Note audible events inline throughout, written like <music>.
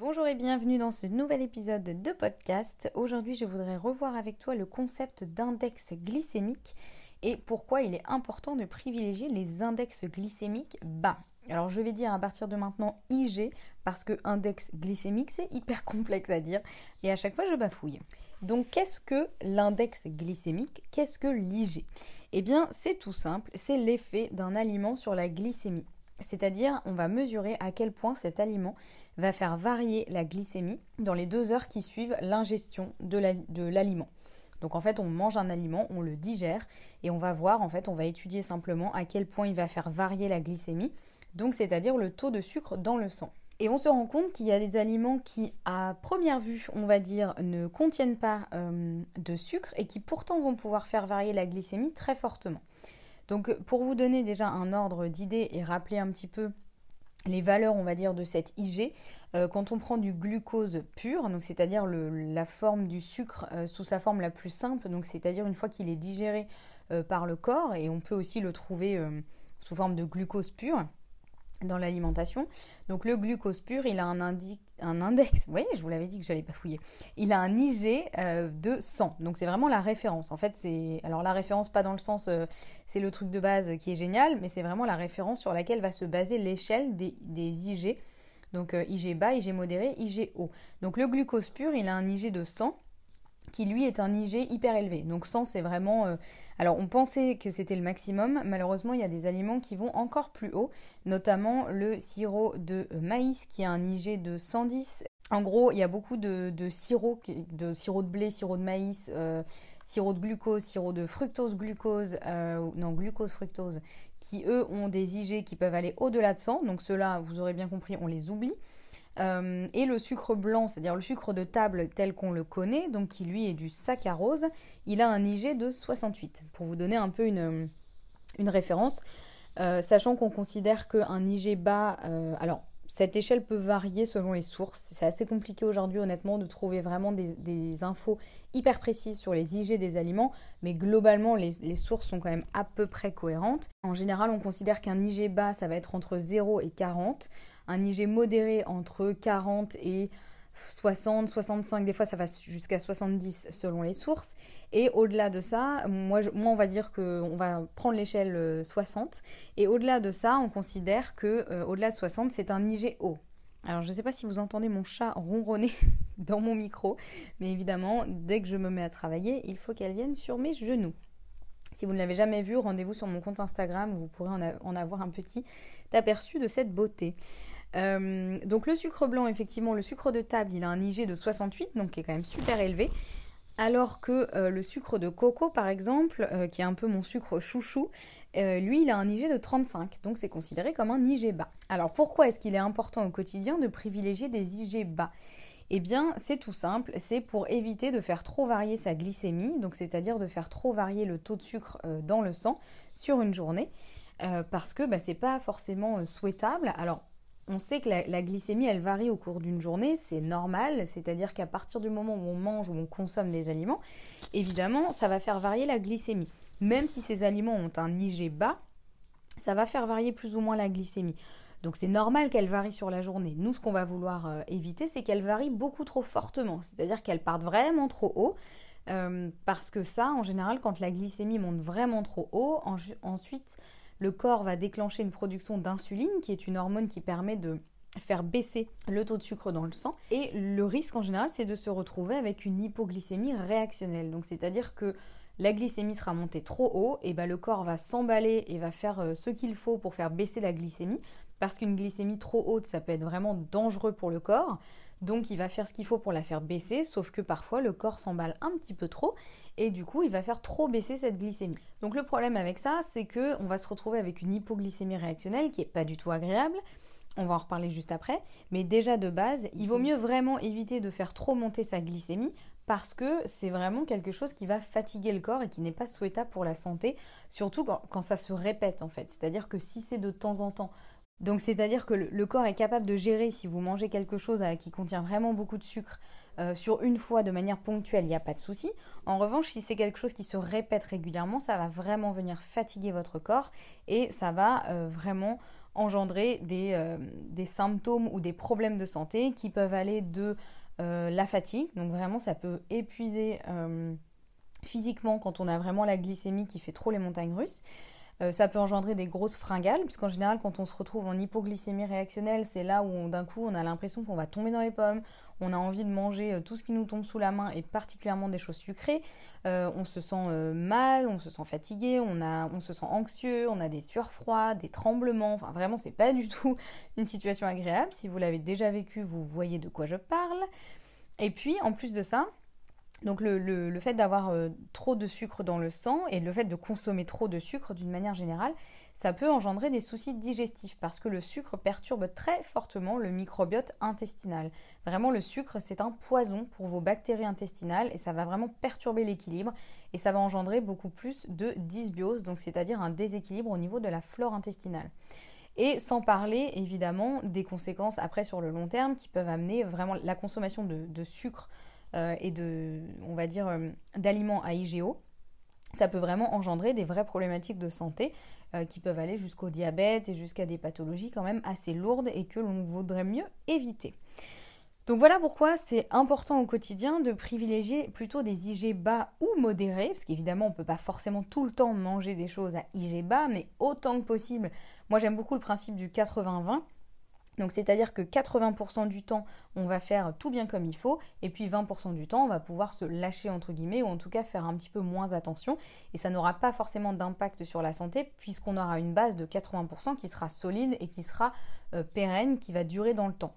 Bonjour et bienvenue dans ce nouvel épisode de podcast. Aujourd'hui, je voudrais revoir avec toi le concept d'index glycémique et pourquoi il est important de privilégier les index glycémiques bas. Alors je vais dire à partir de maintenant IG parce que index glycémique c'est hyper complexe à dire et à chaque fois je bafouille. Donc qu'est-ce que l'index glycémique? Qu'est-ce que l'IG Eh bien c'est tout simple, c'est l'effet d'un aliment sur la glycémie. C'est-à-dire, on va mesurer à quel point cet aliment va faire varier la glycémie dans les deux heures qui suivent l'ingestion de l'aliment. Donc en fait, on mange un aliment, on le digère et on va voir, en fait, on va étudier simplement à quel point il va faire varier la glycémie, donc c'est-à-dire le taux de sucre dans le sang. Et on se rend compte qu'il y a des aliments qui, à première vue, on va dire, ne contiennent pas euh, de sucre et qui pourtant vont pouvoir faire varier la glycémie très fortement. Donc pour vous donner déjà un ordre d'idée et rappeler un petit peu les valeurs, on va dire, de cette IG, euh, quand on prend du glucose pur, donc c'est-à-dire la forme du sucre euh, sous sa forme la plus simple, donc c'est-à-dire une fois qu'il est digéré euh, par le corps, et on peut aussi le trouver sous forme de glucose pur, dans l'alimentation. Donc le glucose pur, il a un, un index, oui, je vous l'avais dit que je n'allais pas fouiller, il a un IG euh, de 100. Donc c'est vraiment la référence. En fait, c'est... Alors la référence, pas dans le sens, euh, c'est le truc de base qui est génial, mais c'est vraiment la référence sur laquelle va se baser l'échelle des, des IG. Donc euh, IG bas, IG modéré, IG haut. Donc le glucose pur, il a un IG de 100 qui lui est un IG hyper élevé. Donc 100 c'est vraiment... Euh, alors on pensait que c'était le maximum, malheureusement il y a des aliments qui vont encore plus haut, notamment le sirop de maïs qui a un IG de 110. En gros, il y a beaucoup de, de sirop, de sirop de blé, sirop de maïs, euh, sirop de glucose, sirop de fructose, glucose, euh, non glucose, fructose, qui eux ont des IG qui peuvent aller au-delà de 100. Donc ceux-là, vous aurez bien compris, on les oublie. Euh, et le sucre blanc, c'est-à-dire le sucre de table tel qu'on le connaît, donc qui lui est du saccharose, il a un IG de 68. Pour vous donner un peu une, référence, euh, sachant qu'on considère qu'un IG bas, euh, alors cette échelle peut varier selon les sources. C'est assez compliqué aujourd'hui, honnêtement, de trouver vraiment des, infos hyper précises sur les IG des aliments, mais globalement, les, les, sources sont quand même à peu près cohérentes. En général, on considère qu'un IG bas, ça va être entre 0 et 40, un IG modéré entre 40 et 60, 65, des fois ça va jusqu'à 70 selon les sources. Et au-delà de ça, moi, on va dire qu'on va prendre l'échelle 60. Euh, et au-delà de ça, on considère que euh, au-delà de 60, c'est un IG haut. Alors je ne sais pas si vous entendez mon chat ronronner <laughs> dans mon micro, mais évidemment, dès que je me mets à travailler, il faut qu'elle vienne sur mes genoux. Si vous ne l'avez jamais vu, rendez-vous sur mon compte Instagram, vous pourrez en, avoir un petit aperçu de cette beauté. Euh, donc le sucre blanc, effectivement, le sucre de table, il a un IG de 68, donc qui est quand même super élevé. Alors que euh, le sucre de coco, par exemple, euh, qui est un peu mon sucre chouchou, lui, il a un IG de 35, donc c'est considéré comme un IG bas. Alors pourquoi est-ce qu'il est important au quotidien de privilégier des IG bas? Eh bien, c'est tout simple, c'est pour éviter de faire trop varier sa glycémie, donc c'est-à-dire de faire trop varier le taux de sucre dans le sang sur une journée, parce que bah, c'est pas forcément souhaitable. Alors, on sait que la, glycémie, elle varie au cours d'une journée, c'est normal, c'est-à-dire qu'à partir du moment où on mange ou on consomme des aliments, évidemment, ça va faire varier la glycémie. Même si ces aliments ont un IG bas, ça va faire varier plus ou moins la glycémie. Donc c'est normal qu'elle varie sur la journée. Nous, ce qu'on va vouloir euh, éviter, c'est qu'elle varie beaucoup trop fortement, c'est-à-dire qu'elle parte vraiment trop haut. Euh, parce que ça, en général, quand la glycémie monte vraiment trop haut, ensuite, le corps va déclencher une production d'insuline, qui est une hormone qui permet de faire baisser le taux de sucre dans le sang. Et le risque en général, c'est de se retrouver avec une hypoglycémie réactionnelle. Donc c'est-à-dire que la glycémie sera montée trop haut, et ben le corps va s'emballer et va faire euh, ce qu'il faut pour faire baisser la glycémie, parce qu'une glycémie trop haute, ça peut être vraiment dangereux pour le corps. Donc il va faire ce qu'il faut pour la faire baisser, sauf que parfois le corps s'emballe un petit peu trop et du coup il va faire trop baisser cette glycémie. Donc le problème avec ça, c'est que on va se retrouver avec une hypoglycémie réactionnelle qui est pas du tout agréable. On va en reparler juste après, mais déjà de base, il vaut mieux vraiment éviter de faire trop monter sa glycémie parce que c'est vraiment quelque chose qui va fatiguer le corps et qui n'est pas souhaitable pour la santé, surtout quand ça se répète en fait. C'est-à-dire que si c'est de temps en temps, donc c'est-à-dire que le, corps est capable de gérer si vous mangez quelque chose euh, qui contient vraiment beaucoup de sucre euh, sur une fois de manière ponctuelle, il n'y a pas de souci. En revanche, si c'est quelque chose qui se répète régulièrement, ça va vraiment venir fatiguer votre corps et ça va euh, vraiment engendrer des, des, symptômes ou des problèmes de santé qui peuvent aller de la fatigue, donc vraiment ça peut épuiser physiquement quand on a vraiment la glycémie qui fait trop les montagnes russes. Euh, ça peut engendrer des grosses fringales, puisqu'en général, quand on se retrouve en hypoglycémie réactionnelle, c'est là où d'un coup on a l'impression qu'on va tomber dans les pommes, on a envie de manger euh, tout ce qui nous tombe sous la main et particulièrement des choses sucrées. Euh, on se sent mal, on se sent fatigué, on, se sent anxieux, on a des sueurs froides, des tremblements. Enfin, vraiment, c'est pas du tout <laughs> une situation agréable. Si vous l'avez déjà vécu, vous voyez de quoi je parle. Et puis, en plus de ça, donc le, fait d'avoir euh, trop de sucre dans le sang et le fait de consommer trop de sucre d'une manière générale, ça peut engendrer des soucis digestifs parce que le sucre perturbe très fortement le microbiote intestinal. Vraiment le sucre c'est un poison pour vos bactéries intestinales et ça va vraiment perturber l'équilibre et ça va engendrer beaucoup plus de dysbiose, donc c'est-à-dire un déséquilibre au niveau de la flore intestinale. Et sans parler évidemment des conséquences après sur le long terme qui peuvent amener vraiment la consommation de sucre et de, on va dire, euh, d'aliments à IGO, ça peut vraiment engendrer des vraies problématiques de santé euh, qui peuvent aller jusqu'au diabète et jusqu'à des pathologies quand même assez lourdes et que l'on vaudrait mieux éviter. Donc voilà pourquoi c'est important au quotidien de privilégier plutôt des IG bas ou modérés, parce qu'évidemment on ne peut pas forcément tout le temps manger des choses à IG bas, mais autant que possible. Moi j'aime beaucoup le principe du 80-20. Donc c'est-à-dire que 80% du temps, on va faire tout bien comme il faut, et puis 20% du temps, on va pouvoir se lâcher entre guillemets, ou en tout cas faire un petit peu moins attention, et ça n'aura pas forcément d'impact sur la santé, puisqu'on aura une base de 80% qui sera solide et qui sera euh, pérenne, qui va durer dans le temps.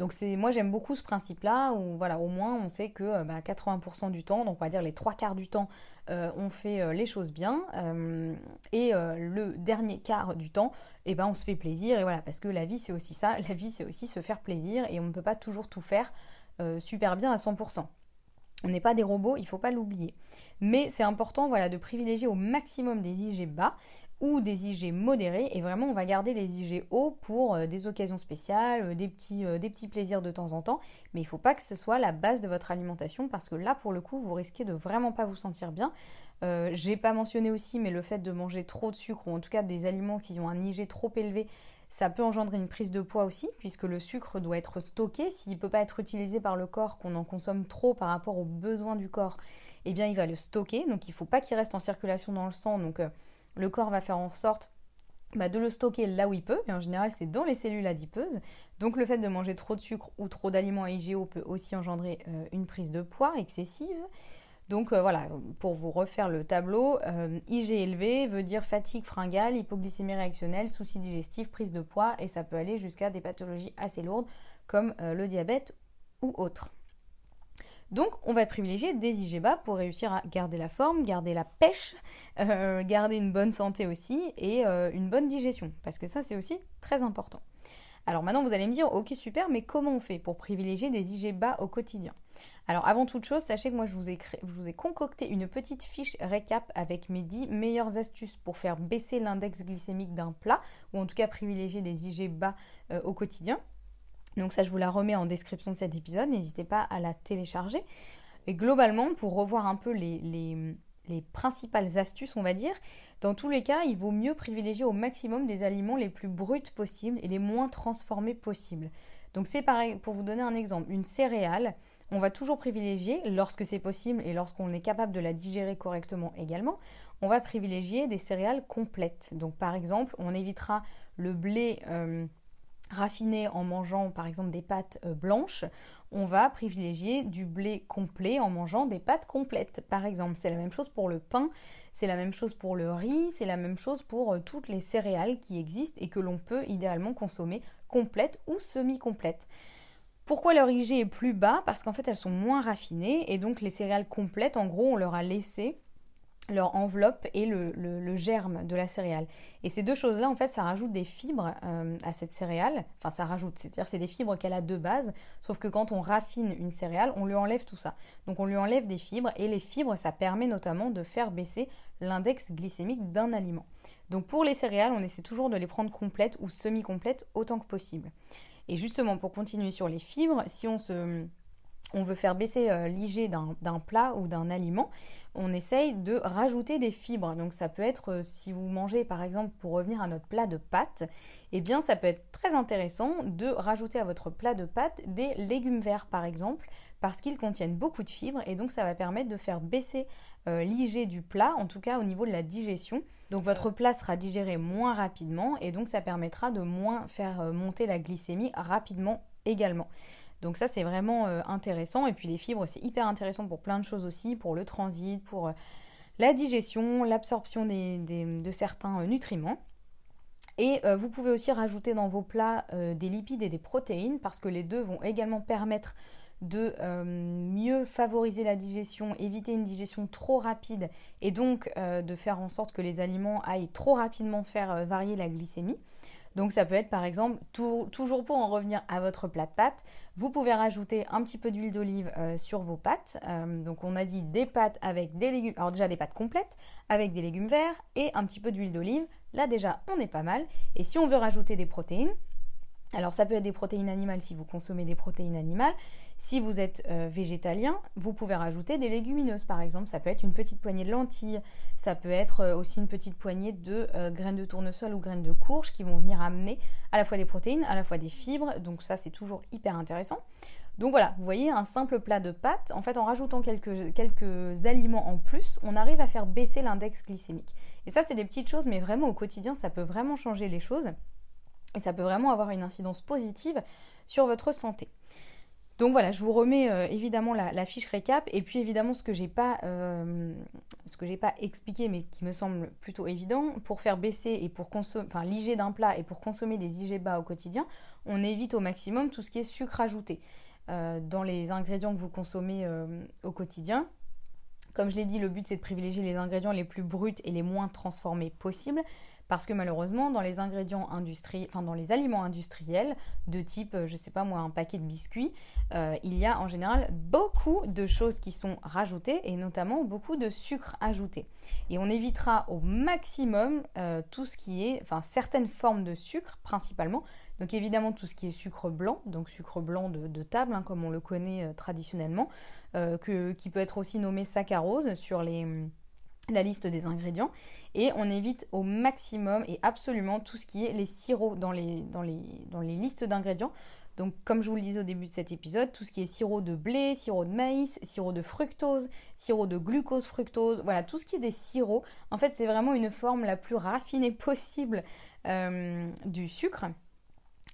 Donc c'est moi j'aime beaucoup ce principe-là où voilà au moins on sait que 80% bah, du temps, donc on va dire les trois quarts du temps, euh, on fait euh, les choses bien euh, et le dernier quart du temps, eh ben on se fait plaisir et voilà parce que la vie c'est aussi ça, la vie c'est aussi se faire plaisir et on ne peut pas toujours tout faire super bien à 100%. On n'est pas des robots, il ne faut pas l'oublier. Mais c'est important voilà, de privilégier au maximum des IG bas ou des IG modérés. Et vraiment, on va garder les IG hauts pour euh, des occasions spéciales, euh, des petits, euh, des petits plaisirs de temps en temps. Mais il ne faut pas que ce soit la base de votre alimentation parce que là, pour le coup, vous risquez de vraiment pas vous sentir bien. J'ai pas mentionné aussi, mais le fait de manger trop de sucre ou en tout cas des aliments qui ont un IG trop élevé, ça peut engendrer une prise de poids aussi, puisque le sucre doit être stocké. S'il ne peut pas être utilisé par le corps, qu'on en consomme trop par rapport aux besoins du corps, eh bien il va le stocker. Donc il ne faut pas qu'il reste en circulation dans le sang. Donc le corps va faire en sorte bah, de le stocker là où il peut, et en général c'est dans les cellules adipeuses. Donc le fait de manger trop de sucre ou trop d'aliments IGO peut aussi engendrer euh, une prise de poids excessive. Donc euh, voilà, pour vous refaire le tableau, euh, IG élevé veut dire fatigue fringale, hypoglycémie réactionnelle, soucis digestifs, prise de poids, et ça peut aller jusqu'à des pathologies assez lourdes comme le diabète ou autres. Donc, on va privilégier des IG bas pour réussir à garder la forme, garder la pêche, <laughs> euh, garder une bonne santé aussi et euh, une bonne digestion. Parce que ça, c'est aussi très important. Alors maintenant, vous allez me dire, ok, super, mais comment on fait pour privilégier des IG bas au quotidien? Alors avant toute chose, sachez que moi, je vous, ai concocté une petite fiche récap avec mes 10 meilleures astuces pour faire baisser l'index glycémique d'un plat, ou en tout cas privilégier des IG bas euh, au quotidien. Donc ça, je vous la remets en description de cet épisode. N'hésitez pas à la télécharger. Et globalement, pour revoir un peu les, les, principales astuces, on va dire, dans tous les cas, il vaut mieux privilégier au maximum des aliments les plus bruts possibles et les moins transformés possibles. Donc c'est pareil, pour vous donner un exemple, une céréale, on va toujours privilégier, lorsque c'est possible et lorsqu'on est capable de la digérer correctement également, on va privilégier des céréales complètes. Donc par exemple, on évitera le blé... Euh, raffiné en mangeant par exemple des pâtes euh, blanches, on va privilégier du blé complet en mangeant des pâtes complètes par exemple. C'est la même chose pour le pain, c'est la même chose pour le riz, c'est la même chose pour euh, toutes les céréales qui existent et que l'on peut idéalement consommer complètes ou semi-complètes. Pourquoi leur IG est plus bas? Parce qu'en fait elles sont moins raffinées et donc les céréales complètes en gros on leur a laissé leur enveloppe et le, germe de la céréale. Et ces deux choses-là, en fait, ça rajoute des fibres euh, à cette céréale. Enfin, ça rajoute, c'est-à-dire c'est des fibres qu'elle a de base, sauf que quand on raffine une céréale, on lui enlève tout ça. Donc on lui enlève des fibres, et les fibres, ça permet notamment de faire baisser l'index glycémique d'un aliment. Donc pour les céréales, on essaie toujours de les prendre complètes ou semi-complètes autant que possible. Et justement, pour continuer sur les fibres, si on se on veut faire baisser euh, l'IG d'un plat ou d'un aliment, on essaye de rajouter des fibres. Donc ça peut être, euh, si vous mangez par exemple, pour revenir à notre plat de pâtes, eh bien ça peut être très intéressant de rajouter à votre plat de pâtes des légumes verts par exemple, parce qu'ils contiennent beaucoup de fibres et donc ça va permettre de faire baisser euh, l'IG du plat, en tout cas au niveau de la digestion. Donc votre plat sera digéré moins rapidement et donc ça permettra de moins faire monter la glycémie rapidement également. Donc ça c'est vraiment euh, intéressant. Et puis les fibres c'est hyper intéressant pour plein de choses aussi, pour le transit, pour euh, la digestion, l'absorption de certains euh, nutriments. Et vous pouvez aussi rajouter dans vos plats des lipides et des protéines parce que les deux vont également permettre de mieux favoriser la digestion, éviter une digestion trop rapide et donc de faire en sorte que les aliments aillent trop rapidement faire varier la glycémie. Donc ça peut être par exemple, toujours pour en revenir à votre plat de pâtes, vous pouvez rajouter un petit peu d'huile d'olive euh, sur vos pâtes. Euh, donc on a dit des pâtes avec des légumes, alors déjà des pâtes complètes avec des légumes verts et un petit peu d'huile d'olive. Là déjà on est pas mal. Et si on veut rajouter des protéines, alors ça peut être des protéines animales si vous consommez des protéines animales. Si vous êtes euh, végétalien, vous pouvez rajouter des légumineuses par exemple. Ça peut être une petite poignée de lentilles, ça peut être euh, aussi une petite poignée de euh, graines de tournesol ou graines de courge qui vont venir amener à la fois des protéines, à la fois des fibres. Donc ça c'est toujours hyper intéressant. Donc voilà, vous voyez un simple plat de pâtes, en fait en rajoutant quelques, quelques aliments en plus, on arrive à faire baisser l'index glycémique. Et ça c'est des petites choses, mais vraiment au quotidien ça peut vraiment changer les choses. Et ça peut vraiment avoir une incidence positive sur votre santé. Donc voilà, je vous remets euh, évidemment la, fiche récap et puis évidemment ce que j'ai pas euh, pas expliqué mais qui me semble plutôt évident pour faire baisser et pour consommer enfin l'IG d'un plat et pour consommer des IG bas au quotidien, on évite au maximum tout ce qui est sucre ajouté euh, dans les ingrédients que vous consommez au quotidien. Comme je l'ai dit, le but c'est de privilégier les ingrédients les plus bruts et les moins transformés possibles. Parce que malheureusement, dans les ingrédients industriels, enfin dans les aliments industriels, de type, je sais pas moi, un paquet de biscuits, euh, il y a en général beaucoup de choses qui sont rajoutées et notamment beaucoup de sucre ajouté. Et on évitera au maximum euh, tout ce qui est, enfin certaines formes de sucre principalement. Donc évidemment tout ce qui est sucre blanc, donc sucre blanc de, table, hein, comme on le connaît euh, traditionnellement, qui peut être aussi nommé saccharose sur les la liste des ingrédients et on évite au maximum et absolument tout ce qui est les sirops dans les, listes d'ingrédients. Donc comme je vous le disais au début de cet épisode, tout ce qui est sirop de blé, sirop de maïs, sirop de fructose, sirop de glucose fructose, voilà, tout ce qui est des sirops, en fait c'est vraiment une forme la plus raffinée <laughs> possible euh, du sucre.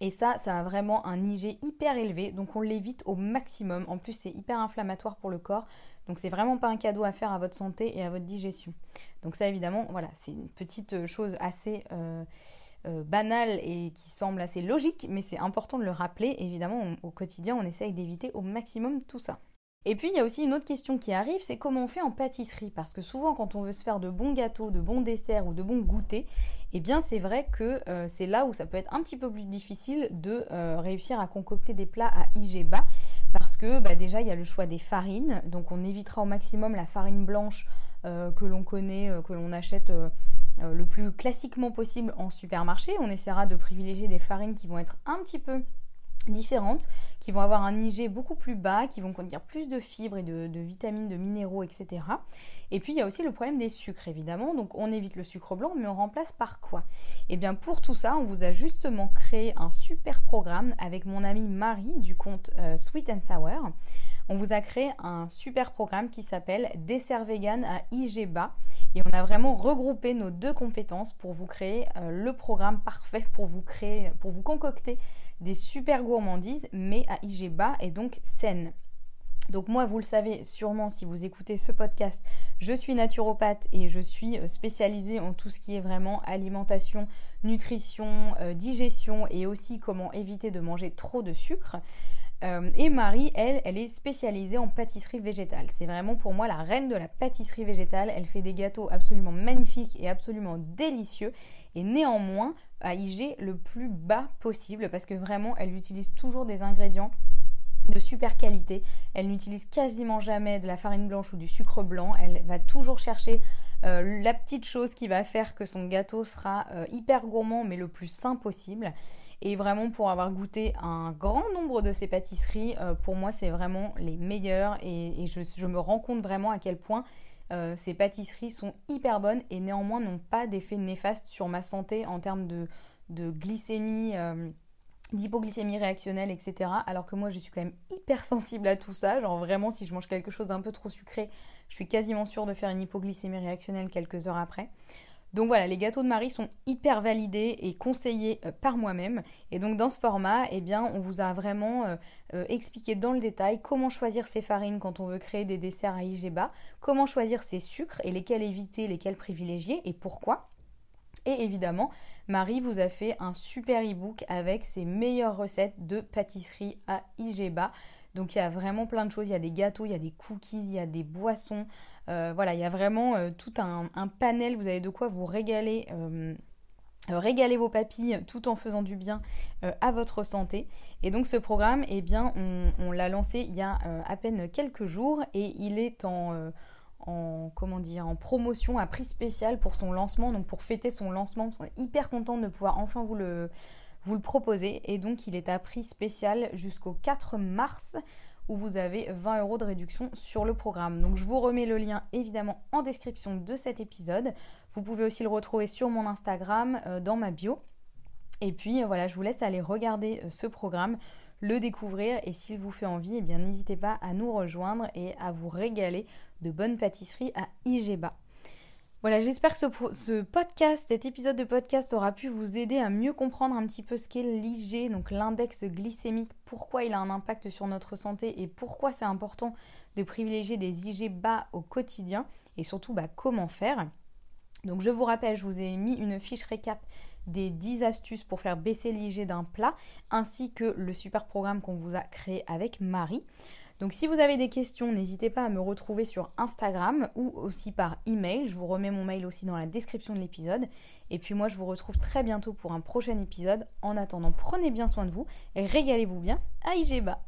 Et ça, ça a vraiment un IG hyper élevé, donc on l'évite au maximum. En plus, c'est hyper inflammatoire pour le corps, donc c'est vraiment pas un cadeau à faire à votre santé et à votre digestion. Donc ça, évidemment, voilà, c'est une petite euh, chose assez euh, euh, banale et qui semble assez logique, mais c'est important de le rappeler. Évidemment, au quotidien, on essaye d'éviter au maximum tout ça. Et puis il y a aussi une autre question qui arrive, c'est comment on fait en pâtisserie? Parce que souvent quand on veut se faire de bons gâteaux, de bons desserts ou de bons goûters, eh bien c'est vrai que euh, c'est là où ça peut être un petit peu plus difficile de euh, réussir à concocter des plats à IG bas. Parce que bah, déjà il y a le choix des farines, donc on évitera au maximum la farine blanche euh, que l'on connaît, que l'on achète le plus classiquement possible en supermarché. On essaiera de privilégier des farines qui vont être un petit peu différentes qui vont avoir un IG beaucoup plus bas, qui vont contenir plus de fibres et de, vitamines, de minéraux, etc. Et puis il y a aussi le problème des sucres évidemment, donc on évite le sucre blanc, mais on remplace par quoi? Et eh bien pour tout ça, on vous a justement créé un super programme avec mon amie Marie du compte euh, Sweet and Sour. On vous a créé un super programme qui s'appelle Dessert vegan à IG bas et on a vraiment regroupé nos deux compétences pour vous créer euh, le programme parfait pour vous créer, pour vous concocter des super gourmandises, mais à IG bas et donc saines. Donc moi, vous le savez sûrement si vous écoutez ce podcast, je suis naturopathe et je suis euh, spécialisée en tout ce qui est vraiment alimentation, nutrition, euh, digestion et aussi comment éviter de manger trop de sucre. Euh, et Marie, elle, elle est spécialisée en pâtisserie végétale. C'est vraiment pour moi la reine de la pâtisserie végétale. Elle fait des gâteaux absolument magnifiques et absolument délicieux. Et néanmoins, à IG le plus bas possible parce que vraiment, elle utilise toujours des ingrédients de super qualité. Elle n'utilise quasiment jamais de la farine blanche ou du sucre blanc. Elle va toujours chercher euh, la petite chose qui va faire que son gâteau sera euh, hyper gourmand mais le plus sain possible. Et vraiment, pour avoir goûté un grand nombre de ces pâtisseries, euh, pour moi, c'est vraiment les meilleures. Et, je, me rends compte vraiment à quel point euh, ces pâtisseries sont hyper bonnes et néanmoins n'ont pas d'effet néfaste sur ma santé en termes de, glycémie. Euh, d'hypoglycémie réactionnelle, etc. Alors que moi, je suis quand même hyper sensible à tout ça. Genre vraiment, si je mange quelque chose d'un peu trop sucré, je suis quasiment sûre de faire une hypoglycémie réactionnelle quelques heures après. Donc voilà, les gâteaux de Marie sont hyper validés et conseillés euh, par moi-même. Et donc dans ce format, eh bien, on vous a vraiment euh, euh, expliqué dans le détail comment choisir ses farines quand on veut créer des desserts à IG comment choisir ses sucres et lesquels éviter, lesquels privilégier et pourquoi. Et évidemment, Marie vous a fait un super e-book avec ses meilleures recettes de pâtisserie à IG bas. Donc il y a vraiment plein de choses, il y a des gâteaux, il y a des cookies, il y a des boissons. Euh, voilà, il y a vraiment euh, tout un, panel, vous avez de quoi vous régaler. Euh, régaler vos papilles tout en faisant du bien à votre santé. Et donc ce programme, eh bien, on, l'a lancé il y a à peine quelques jours et il est en, en, comment dire, en promotion à prix spécial pour son lancement, donc pour fêter son lancement. On est hyper content de pouvoir enfin vous le, vous le proposez. Et donc, il est à prix spécial jusqu'au 4 mars où vous avez 20 euros de réduction sur le programme. Donc je vous remets le lien évidemment en description de cet épisode. Vous pouvez aussi le retrouver sur mon Instagram, euh, dans ma bio. Et puis euh, voilà, je vous laisse aller regarder euh, ce programme, le découvrir et s'il vous fait envie, eh bien n'hésitez pas à nous rejoindre et à vous régaler de bonnes pâtisseries à Igeba. Voilà, j'espère que ce, podcast, cet épisode de podcast aura pu vous aider à mieux comprendre un petit peu ce qu'est l'IG, donc l'index glycémique, pourquoi il a un impact sur notre santé et pourquoi c'est important de privilégier des IG bas au quotidien et surtout bah, comment faire. Donc je vous rappelle, je vous ai mis une fiche récap des 10 astuces pour faire baisser l'IG d'un plat, ainsi que le super programme qu'on vous a créé avec Marie. Donc si vous avez des questions, n'hésitez pas à me retrouver sur Instagram ou aussi par email. Je vous remets mon mail aussi dans la description de l'épisode. Et puis moi, je vous retrouve très bientôt pour un prochain épisode. En attendant, prenez bien soin de vous et régalez-vous bien à Igeba.